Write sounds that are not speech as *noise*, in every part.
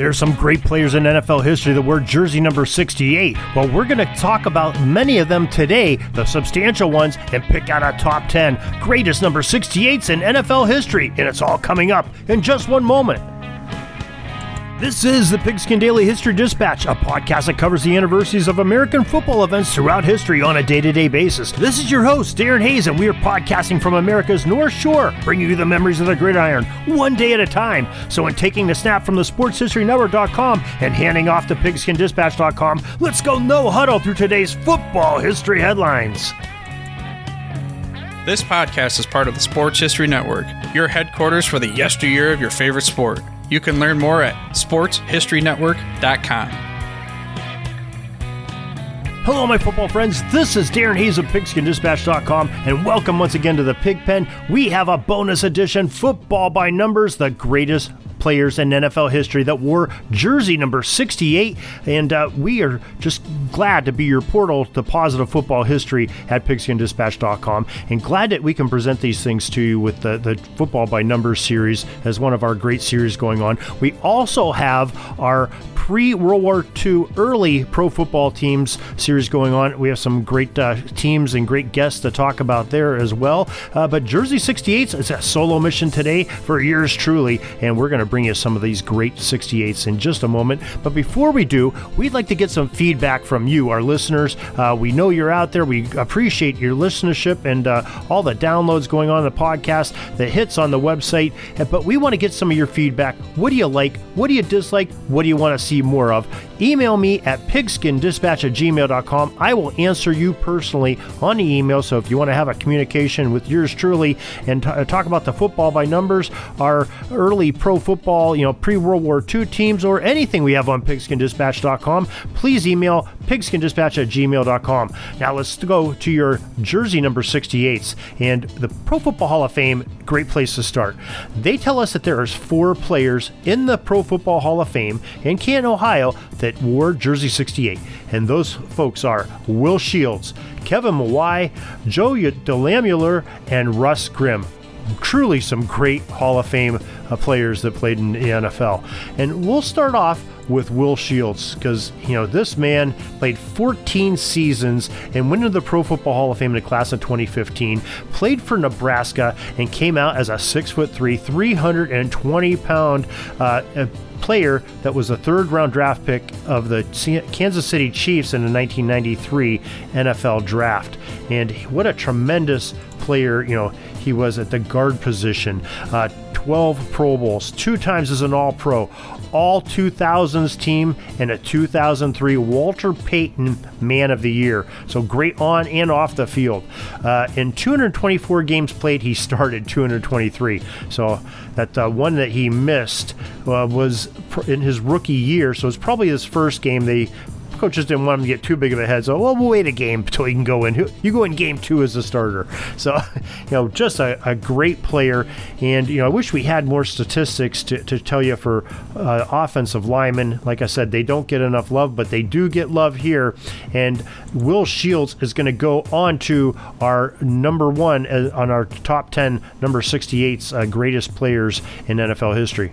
There's some great players in NFL history that wore jersey number 68. Well, we're going to talk about many of them today, the substantial ones, and pick out a top 10 greatest number 68s in NFL history. And it's all coming up in just one moment. This is the Pigskin Daily History Dispatch, a podcast that covers the anniversaries of American football events throughout history on a day to day basis. This is your host, Darren Hayes, and we are podcasting from America's North Shore, bringing you the memories of the gridiron one day at a time. So, in taking the snap from the sportshistorynetwork.com and handing off to pigskindispatch.com, let's go no huddle through today's football history headlines. This podcast is part of the Sports History Network, your headquarters for the yesteryear of your favorite sport. You can learn more at sportshistorynetwork.com. Hello, my football friends. This is Darren Hayes of PigskinDispatch.com, and welcome once again to the Pigpen. We have a bonus edition football by numbers, the greatest players in NFL history that wore jersey number 68. And uh, we are just glad to be your portal to positive football history at pigskindispatch.com and glad that we can present these things to you with the, the Football by Numbers series as one of our great series going on. We also have our pre World War II early pro football teams series going on. We have some great uh, teams and great guests to talk about there as well. Uh, but Jersey 68 is a solo mission today for yours truly, and we're going to bring you some of these great 68s in just a moment. But before we do, we'd like to get some feedback from you, our listeners. Uh, we know you're out there. We appreciate your listenership and uh, all the downloads going on the podcast, the hits on the website. But we want to get some of your feedback. What do you like? What do you dislike? What do you want to see more of? Email me at pigskindispatch at gmail.com. I will answer you personally on the email. So if you want to have a communication with yours truly and t- uh, talk about the football by numbers, our early pro football, you know, pre World War II teams, or anything we have on pigskindispatch.com, please email pigskindispatch at gmail.com. Now let's go to your jersey number 68s and the Pro Football Hall of Fame. Great place to start. They tell us that there is four players in the Pro Football Hall of Fame in Canton, Ohio that wore jersey 68, and those folks are Will Shields, Kevin Mawae, Joe DeLamielleure, and Russ Grimm truly some great Hall of Fame uh, players that played in the NFL. And we'll start off with Will Shields because you know this man played 14 seasons and went into the Pro Football Hall of Fame in the class of 2015. Played for Nebraska and came out as a six foot three, 320 pound. Uh, player that was a third round draft pick of the Kansas City Chiefs in the 1993 NFL draft. And what a tremendous player, you know, he was at the guard position. Uh, 12 Pro Bowls, two times as an All Pro, all 2000s team, and a 2003 Walter Payton Man of the Year. So great on and off the field. Uh, in 224 games played, he *laughs* started 223. So that uh, one that he missed uh, was in his rookie year. So it's probably his first game. They coaches didn't want him to get too big of a head, so well, we'll wait a game until he can go in. You go in game two as a starter. *laughs* So, you know, just a, a great player. And, you know, I wish we had more statistics to, to tell you for uh, offensive linemen. Like I said, they don't get enough love, but they do get love here. And Will Shields is going to go on to our number one uh, on our top 10, number 68's uh, greatest players in NFL history.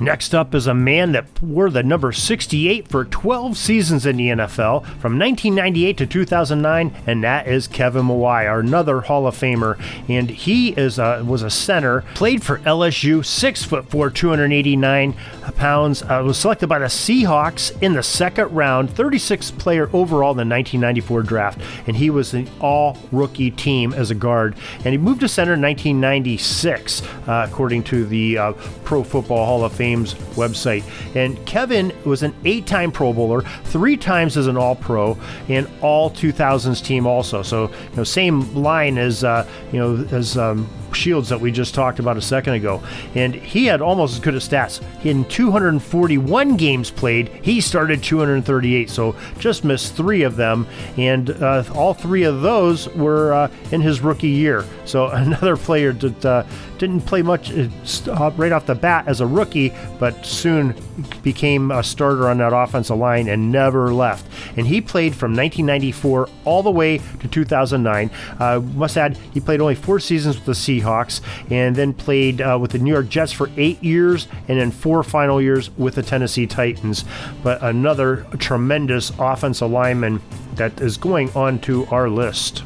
Next up is a man that wore the number 68 for 12 seasons in the NFL from 1998 to 2009, and that is Kevin Mawae, another Hall of Famer. And he is a, was a center, played for LSU, six foot four, 289 pounds. Uh, was selected by the Seahawks in the second round, 36th player overall in the 1994 draft, and he was an all rookie team as a guard. And he moved to center in 1996, uh, according to the uh, Pro Football Hall of Fame Fame's website. And Kevin was an eight time Pro Bowler, three times as an All Pro, and all 2000s team also. So, you know, same line as, uh, you know, as um, Shields that we just talked about a second ago. And he had almost as good as stats. In 241 games played, he started 238, so just missed three of them. And uh, all three of those were uh, in his rookie year. So *laughs* another player that uh, didn't play much uh, right off the bat as a rookie, but soon became a starter on that offensive line and never left. And he played from 1994 all the way to 2009. Uh, must add, he played only four seasons with the Seahawks. And then played uh, with the New York Jets for eight years, and then four final years with the Tennessee Titans. But another tremendous offensive lineman that is going on to our list.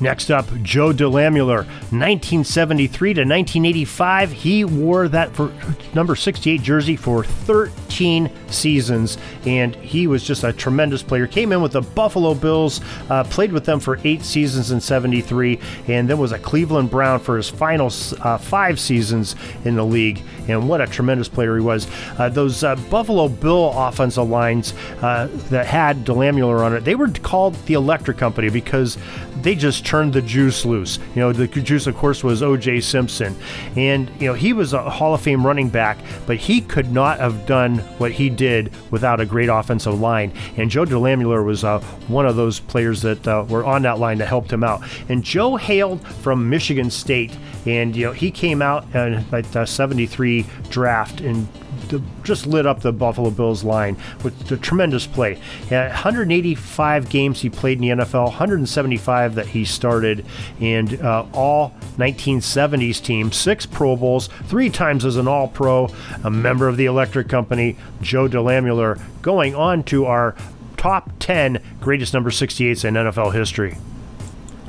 Next up, Joe DeLamielleure, 1973 to 1985. He wore that for number 68 jersey for 13 seasons, and he was just a tremendous player. Came in with the Buffalo Bills, uh, played with them for eight seasons in 73, and then was a Cleveland Brown for his final uh, five seasons in the league. And what a tremendous player he was. Uh, those uh, Buffalo Bill offensive lines uh, that had DeLamielleure on it, they were called the Electric Company because they just turned the juice loose. You know, the juice, of course, was O.J. Simpson, and you know he was a Hall of Fame running back, but he could not have done what he did without a great offensive line. And Joe DeLamielleure was uh, one of those players that uh, were on that line that helped him out. And Joe hailed from Michigan State, and you know he came out uh, at the '73 draft and just lit up the Buffalo Bills line with a tremendous play. 185 games he played in the NFL, 175 that he started, and uh, all 1970s team, six Pro Bowls, three times as an All Pro, a member of the Electric Company, Joe DeLamielleure, going on to our top 10 greatest number 68s in NFL history.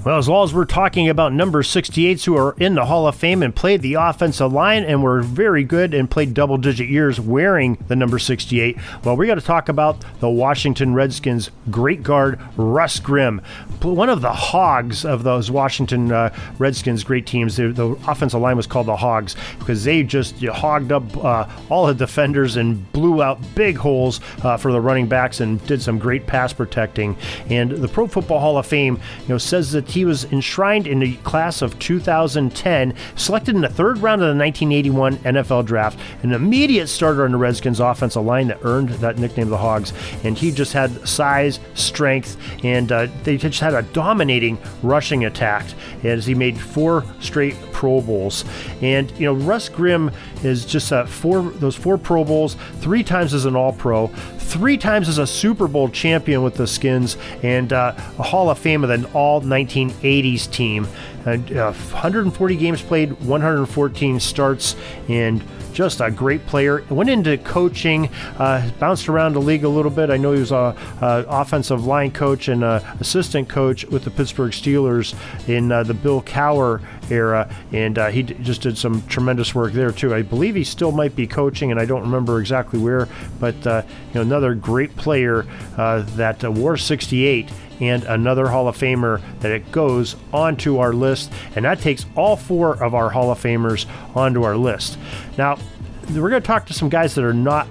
Well, as long as we're talking about number 68s who are in the Hall of Fame and played the offensive line and were very good and played double digit years wearing the number 68, well, we got to talk about the Washington Redskins great guard, Russ Grimm. One of the hogs of those Washington uh, Redskins great teams. The, the, offensive line was called the Hogs because they just you know, hogged up uh, all the defenders and blew out big holes uh, for the running backs and did some great pass protecting. And the Pro Football Hall of Fame you know, says that he was enshrined in the class of 2010, selected in the third round of the 1981 NFL Draft, an immediate starter on the Redskins offensive line that earned that nickname, the Hogs. And he just had size, strength, and uh, they just had a dominating rushing attack as he made four straight Pro Bowls. And you know, Russ Grimm is just uh, four those four Pro Bowls, three times as an All Pro, three times as a Super Bowl champion with the Skins, and uh, a Hall of Fame of an All 1980s team. Uh, 140 games played, 114 starts, and just a great player. Went into coaching, uh, bounced around the league a little bit. I know he was a, a offensive line coach and assistant coach with the Pittsburgh Steelers in uh, the Bill Cowher era, and uh, he d- just did some tremendous work there too. I believe he still might be coaching, and I don't remember exactly where, but uh, you know another great player uh, that wore 68 and another Hall of Famer that it goes onto our list, and that takes all four of our Hall of Famers onto our list. Now, we're going to talk to some guys that are not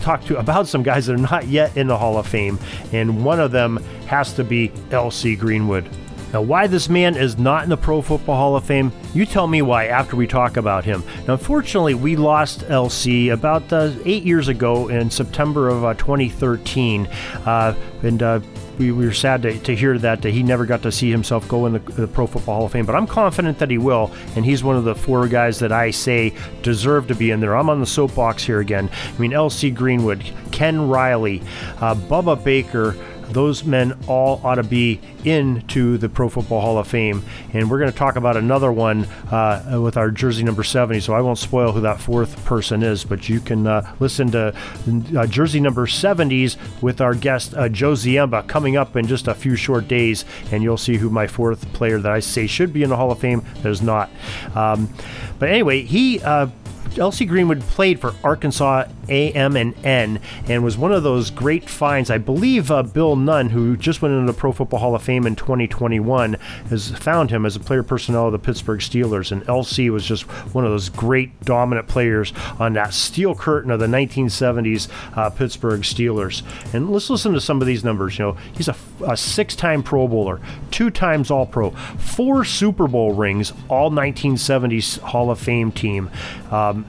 talk to about some guys that are not yet in the Hall of Fame, and one of them has to be L.C. Greenwood. Now, why this man is not in the Pro Football Hall of Fame, you tell me why after we talk about him. Now, unfortunately, we lost LC about uh, eight years ago in September of uh, 2013. Uh, and uh, we, we, were sad to, to hear that, that he never got to see himself go in the, the, Pro Football Hall of Fame. But I'm confident that he will, and he's one of the four guys that I say deserve to be in there. I'm on the soapbox here again. I mean, L.C. Greenwood, Ken Riley, uh, Bubba Baker those men all ought to be into the Pro Football Hall of Fame. And we're going to talk about another one uh, with our jersey number 70. So I won't spoil who that fourth person is, but you can uh, listen to uh, jersey number 70s with our guest uh, Joe Ziemba coming up in just a few short days, and you'll see who my fourth player that I say should be in the Hall of Fame that is not. Um, but anyway, he L.C. Greenwood played for Arkansas AM&N and was one of those great finds. I believe uh, Bill Nunn, who just went into the Pro Football Hall of Fame in 2021, has found him as a player personnel of the Pittsburgh Steelers. And L.C. was just one of those great dominant players on that steel curtain of the 1970s uh, Pittsburgh Steelers. And let's listen to some of these numbers. You know, he's a, a six-time Pro Bowler, two times All-Pro, four Super Bowl rings, all 1970s Hall of Fame team.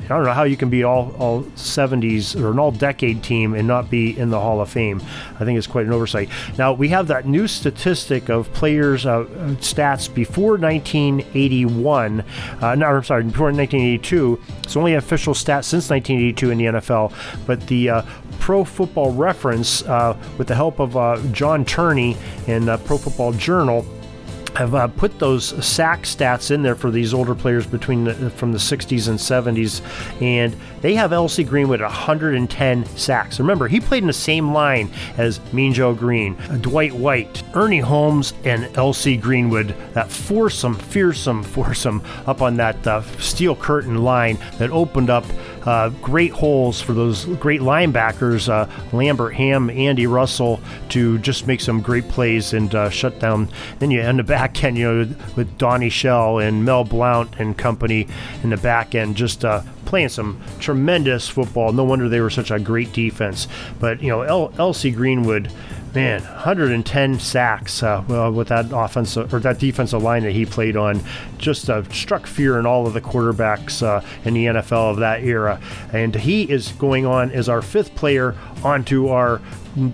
I don't know how you can be all, all 70s or an all decade team and not be in the Hall of Fame. I think it's quite an oversight. Now, we have that new statistic of players' uh, stats before 1981. Uh, no, I'm sorry, before 1982. It's only official stats since 1982 in the NFL, but the uh, Pro Football Reference, uh, with the help of uh, John Turney and uh, Pro Football Journal, I've uh, put those sack stats in there for these older players between the, from the 60s and 70s, and they have L.C. Greenwood at 110 sacks. Remember, he played in the same line as Mean Joe Greene, Dwight White, Ernie Holmes, and L.C. Greenwood. That foursome, fearsome *laughs* foursome up on that uh, steel curtain line that opened up uh, great holes for those great linebackers, uh, Lambert Ham, Andy Russell, to just make some great plays and uh, shut down. Then you end the *laughs* back end, you know, with Donnie Shell and Mel Blount and company in the back end, just uh, playing some tremendous football. No wonder they were such a great defense. But you know, LC Greenwood man, 110 sacks uh, with that offensive or that defensive line that he played on, just uh, struck fear in all of the quarterbacks uh, in the NFL of that era. And he is going on as our fifth player onto our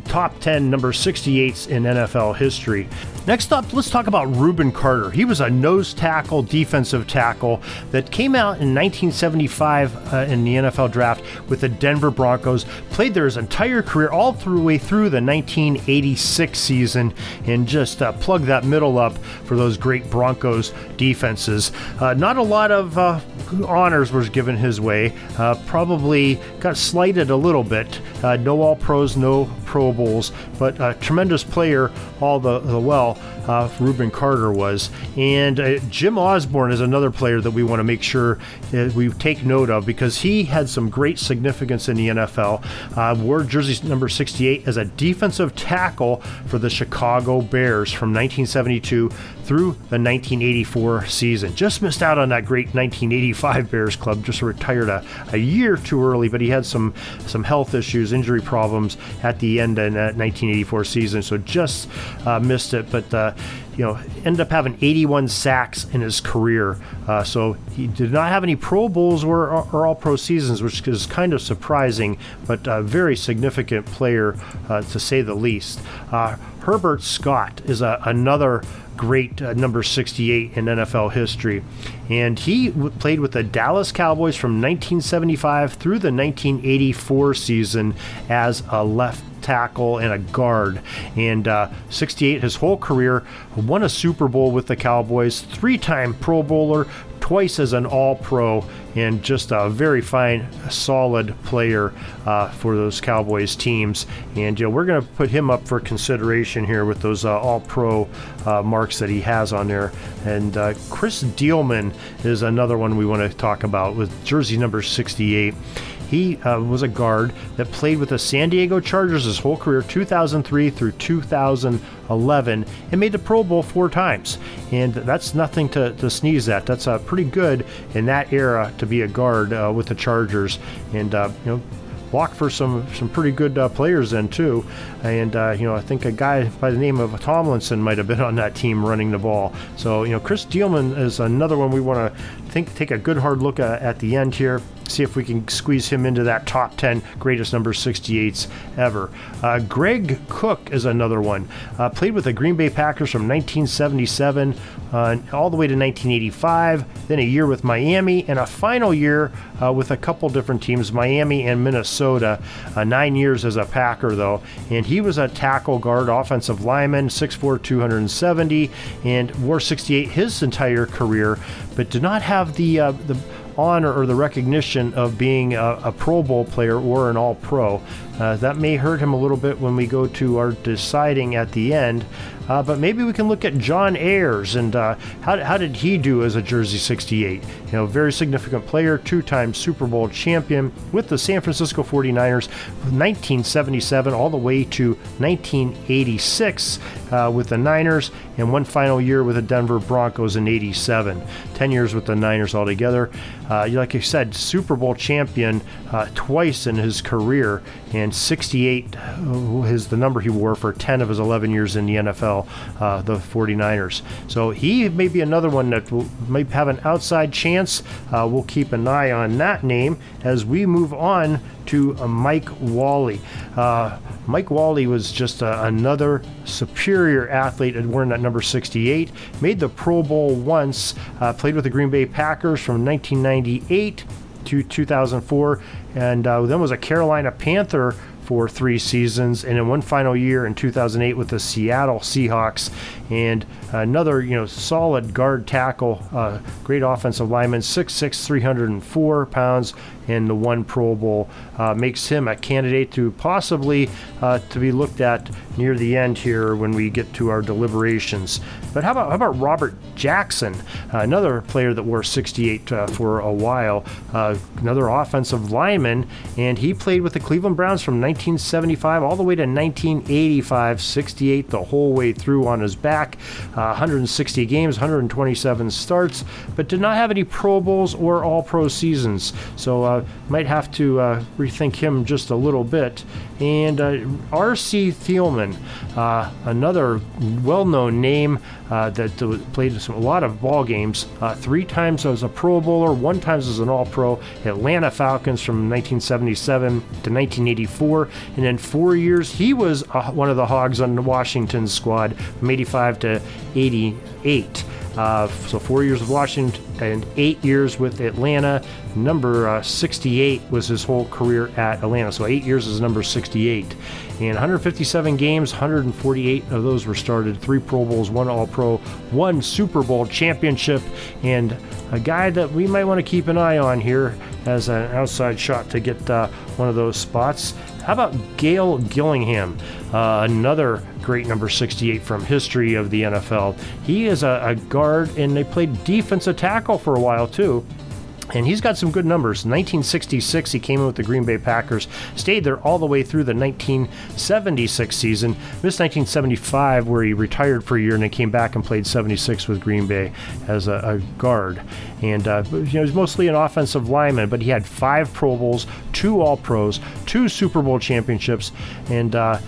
top 10 number 68s in NFL history. Next up, let's talk about Rubin Carter. He was a nose tackle, defensive tackle that came out in 1975 uh, in the NFL draft with the Denver Broncos. Played there his entire career, all through the way through the 1986 season, and just uh, plugged that middle up for those great Broncos defenses. Uh, not a lot of uh, honors was given his way. Uh, probably got slighted a little bit. Uh, no All Pros, no Pro Bowls, but a tremendous player all the, the well. Uh, Rubin Carter was, and uh, Jim Osborne is another player that we want to make sure we take note of because he had some great significance in the NFL. Uh, wore jersey number 68 as a defensive tackle for the Chicago Bears from 1972 through the 1984 season. Just missed out on that great 1985 Bears club. Just retired a, a year too early, but he had some some health issues, injury problems at the end of that 1984 season, so just uh, missed it. But uh, you know, ended up having 81 sacks in his career. Uh, so he did not have any Pro Bowls or, or All Pro seasons, which is kind of surprising, but a very significant player uh, to say the least. Uh, Herbert Scott is a, another great uh, number 68 in NFL history. And he w- played with the Dallas Cowboys from 1975 through the 1984 season as a left tackle and a guard. And uh, 68, his whole career, won a Super Bowl with the Cowboys, three time Pro Bowler, twice as an All Pro, and just a very fine, solid player uh, for those Cowboys teams. And we're going to put him up for consideration here with those uh, All Pro uh, marks that he has on there. And uh, Chris Dielman is another one we want to talk about with jersey number 68. He uh, was a guard that played with the San Diego Chargers his whole career, 2003 through 2011, and made the Pro Bowl four times. And that's nothing to, to sneeze at. That's uh, pretty good in that era to be a guard uh, with the Chargers. And, uh, you know, walk for some some pretty good uh, players then too. And uh, you know, I think a guy by the name of Tomlinson might have been on that team running the ball. So you know, Chris Dielman is another one we want to think take a good hard look at the end here see if we can squeeze him into that top 10 greatest number 68s ever. Uh, Greg Koch is another one. Uh, played with the Green Bay Packers from 1977 uh, all the way to 1985, then a year with Miami, and a final year uh, with a couple different teams, Miami and Minnesota. Uh, nine years as a Packer, though. And he was a tackle guard, offensive lineman, 6'4, 270, and wore 68 his entire career, but did not have the, uh, the honor or the recognition of being a, a Pro Bowl player or an All Pro. Uh, that may hurt him a little bit when we go to our deciding at the end. Uh, but maybe we can look at John Ayers and uh, how, how did he do as a Jersey 68? You know, very significant player, two time Super Bowl champion with the San Francisco 49ers 1977 all the way to 1986 uh, with the Niners, and one final year with the Denver Broncos in 87. 10 years with the Niners altogether. Uh, like I said, Super Bowl champion uh, twice in his career, and 68 is the number he wore for 10 of his 11 years in the NFL, uh, the 49ers. So he may be another one that will, may have an outside chance. Uh, we'll keep an eye on that name as we move on to uh, Mike Wahle. Uh, Mike Wahle was just uh, another superior athlete at wearing that number 68. Made the Pro Bowl once, uh, played with the Green Bay Packers from 1998 to 2004, and uh, then was a Carolina Panther for three seasons, and in one final year in 2008 with the Seattle Seahawks. And another, you know, solid guard tackle, uh, great offensive lineman, 6'6", 304 pounds, in the one Pro Bowl uh, makes him a candidate to possibly uh, to be looked at near the end here when we get to our deliberations. But how about how about Robert Jackson, uh, another player that wore 68 uh, for a while, uh, another offensive lineman, and he played with the Cleveland Browns from 1975 all the way to 1985, 68 the whole way through on his back, uh, 160 games, 127 starts, but did not have any Pro Bowls or All Pro seasons. So uh, might have to uh, rethink him just a little bit. And uh, R.C. Thielemann, uh, another well-known name uh, that played some, a lot of ball games, three times as a Pro Bowler, one times as an All-Pro, Atlanta Falcons from 1977 to 1984, and in four years he was one of the Hogs on the Washington squad from 85 to 88. Uh, so four years with Washington and eight years with Atlanta. Number uh, 68 was his whole career at Atlanta. So eight years is number 68. And 157 games, 148 of those were started. Three Pro Bowls, one All Pro, one Super Bowl championship, and a guy that we might want to keep an eye on here as an outside shot to get uh, one of those spots. How about Gale Gillingham, uh, another great number 68 from history of the NFL? He is a, a guard, and they played defensive tackle for a while too. And he's got some good numbers. 1966, he came in with the Green Bay Packers, stayed there all the way through the 1976 season. Missed 1975, where he retired for a year and then came back and played 76 with Green Bay as a, a guard. And uh, you know, he's mostly an offensive lineman, but he had five Pro Bowls, two All Pros, two Super Bowl championships, and uh,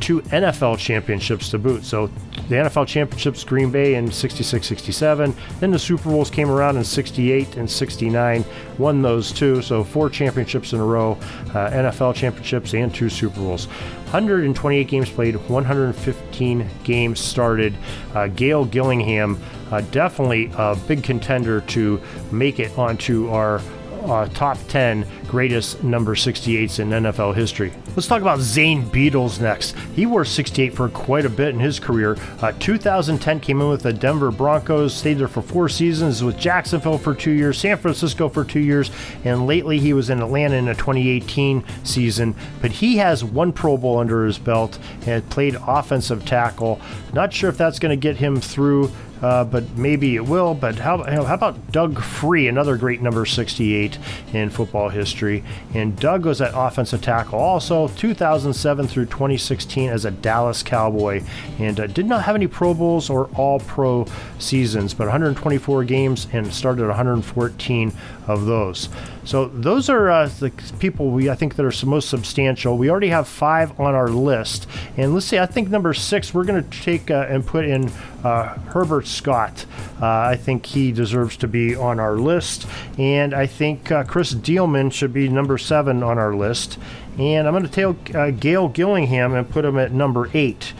two NFL championships to boot. So the NFL championships, Green Bay in 66 67. Then the Super Bowls came around in 68 and 69, won those two. So four championships in a row, uh, NFL championships, and two Super Bowls. 128 games played, 115 games started. Uh, Gale Gillingham, uh, definitely a big contender to make it onto our uh, top 10 greatest number 68s in NFL history. Let's talk about Zane Beadles next. He wore 68 for quite a bit in his career. Uh, 2010 came in with the Denver Broncos, stayed there for four seasons, with Jacksonville for two years, San Francisco for two years, and lately he was in Atlanta in the 2018 season. But he has one Pro Bowl under his belt and played offensive tackle. Not sure if that's going to get him through uh, but maybe it will. But how, how about Doug Free, another great number 68 in football history? And Doug was at offensive tackle also 2007 through 2016 as a Dallas Cowboy and uh, did not have any Pro Bowls or All Pro seasons, but 124 games and started 114 of those. So those are uh, the people we I think that are most substantial. We already have five on our list, and let's see. I think number six we're going to take uh, and put in uh, Herbert Scott. Uh, I think he deserves to be on our list, and I think uh, Chris Dielman should be number seven on our list. And I'm going to take uh, Gale Gillingham and put him at number eight.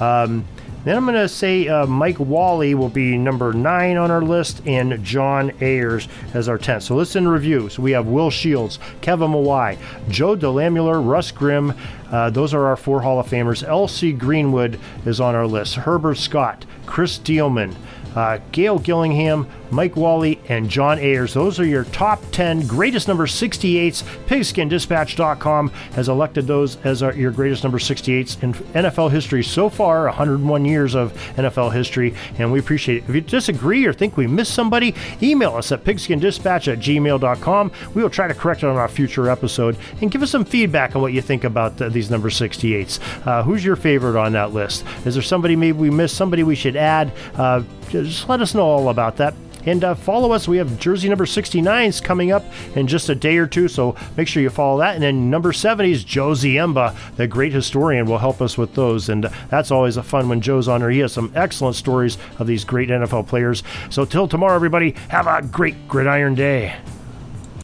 Um, then I'm going to say uh, Mike Wahle will be number nine on our list, and John Ayers as our 10th. So let's in review. So we have Will Shields, Kevin Mawae, Joe DeLamielleure, Russ Grimm. Uh, those are our four Hall of Famers. L.C. Greenwood is on our list. Herbert Scott, Chris Dielman, uh, Gale Gillingham, Mike Wahle, and John Ayers. Those are your top 10 greatest number 68s. PigskinDispatch.com has elected those as our, your greatest number 68s in NFL history so far, 101 years of NFL history, and we appreciate it. If you disagree or think we missed somebody, email us at pigskindispatch at gmail.com. We will try to correct it on our future episode and give us some feedback on what you think about the, these number 68s. Uh, who's your favorite on that list? Is there somebody maybe we missed, somebody we should add? Uh, just let us know all about that. And uh, follow us. We have jersey number 69s coming up in just a day or two, so make sure you follow that. And then number 70 is Joe Ziemba, the great historian, will help us with those. And that's always a fun when Joe's on there. He has some excellent stories of these great NFL players. So till tomorrow, everybody, have a great gridiron day.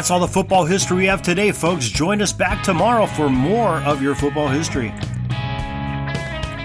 That's all the football history we have today, folks. Join us back tomorrow for more of your football history.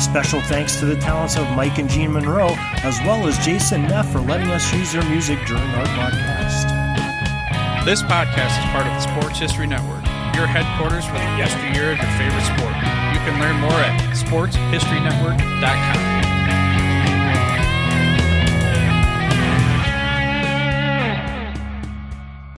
Special thanks to the talents of Mike and Jean Monroe, as well as Jason Neff for letting us use their music during our podcast. This podcast is part of the Sports History Network, your headquarters for the yesteryear of your favorite sport. You can learn more at sportshistorynetwork.com.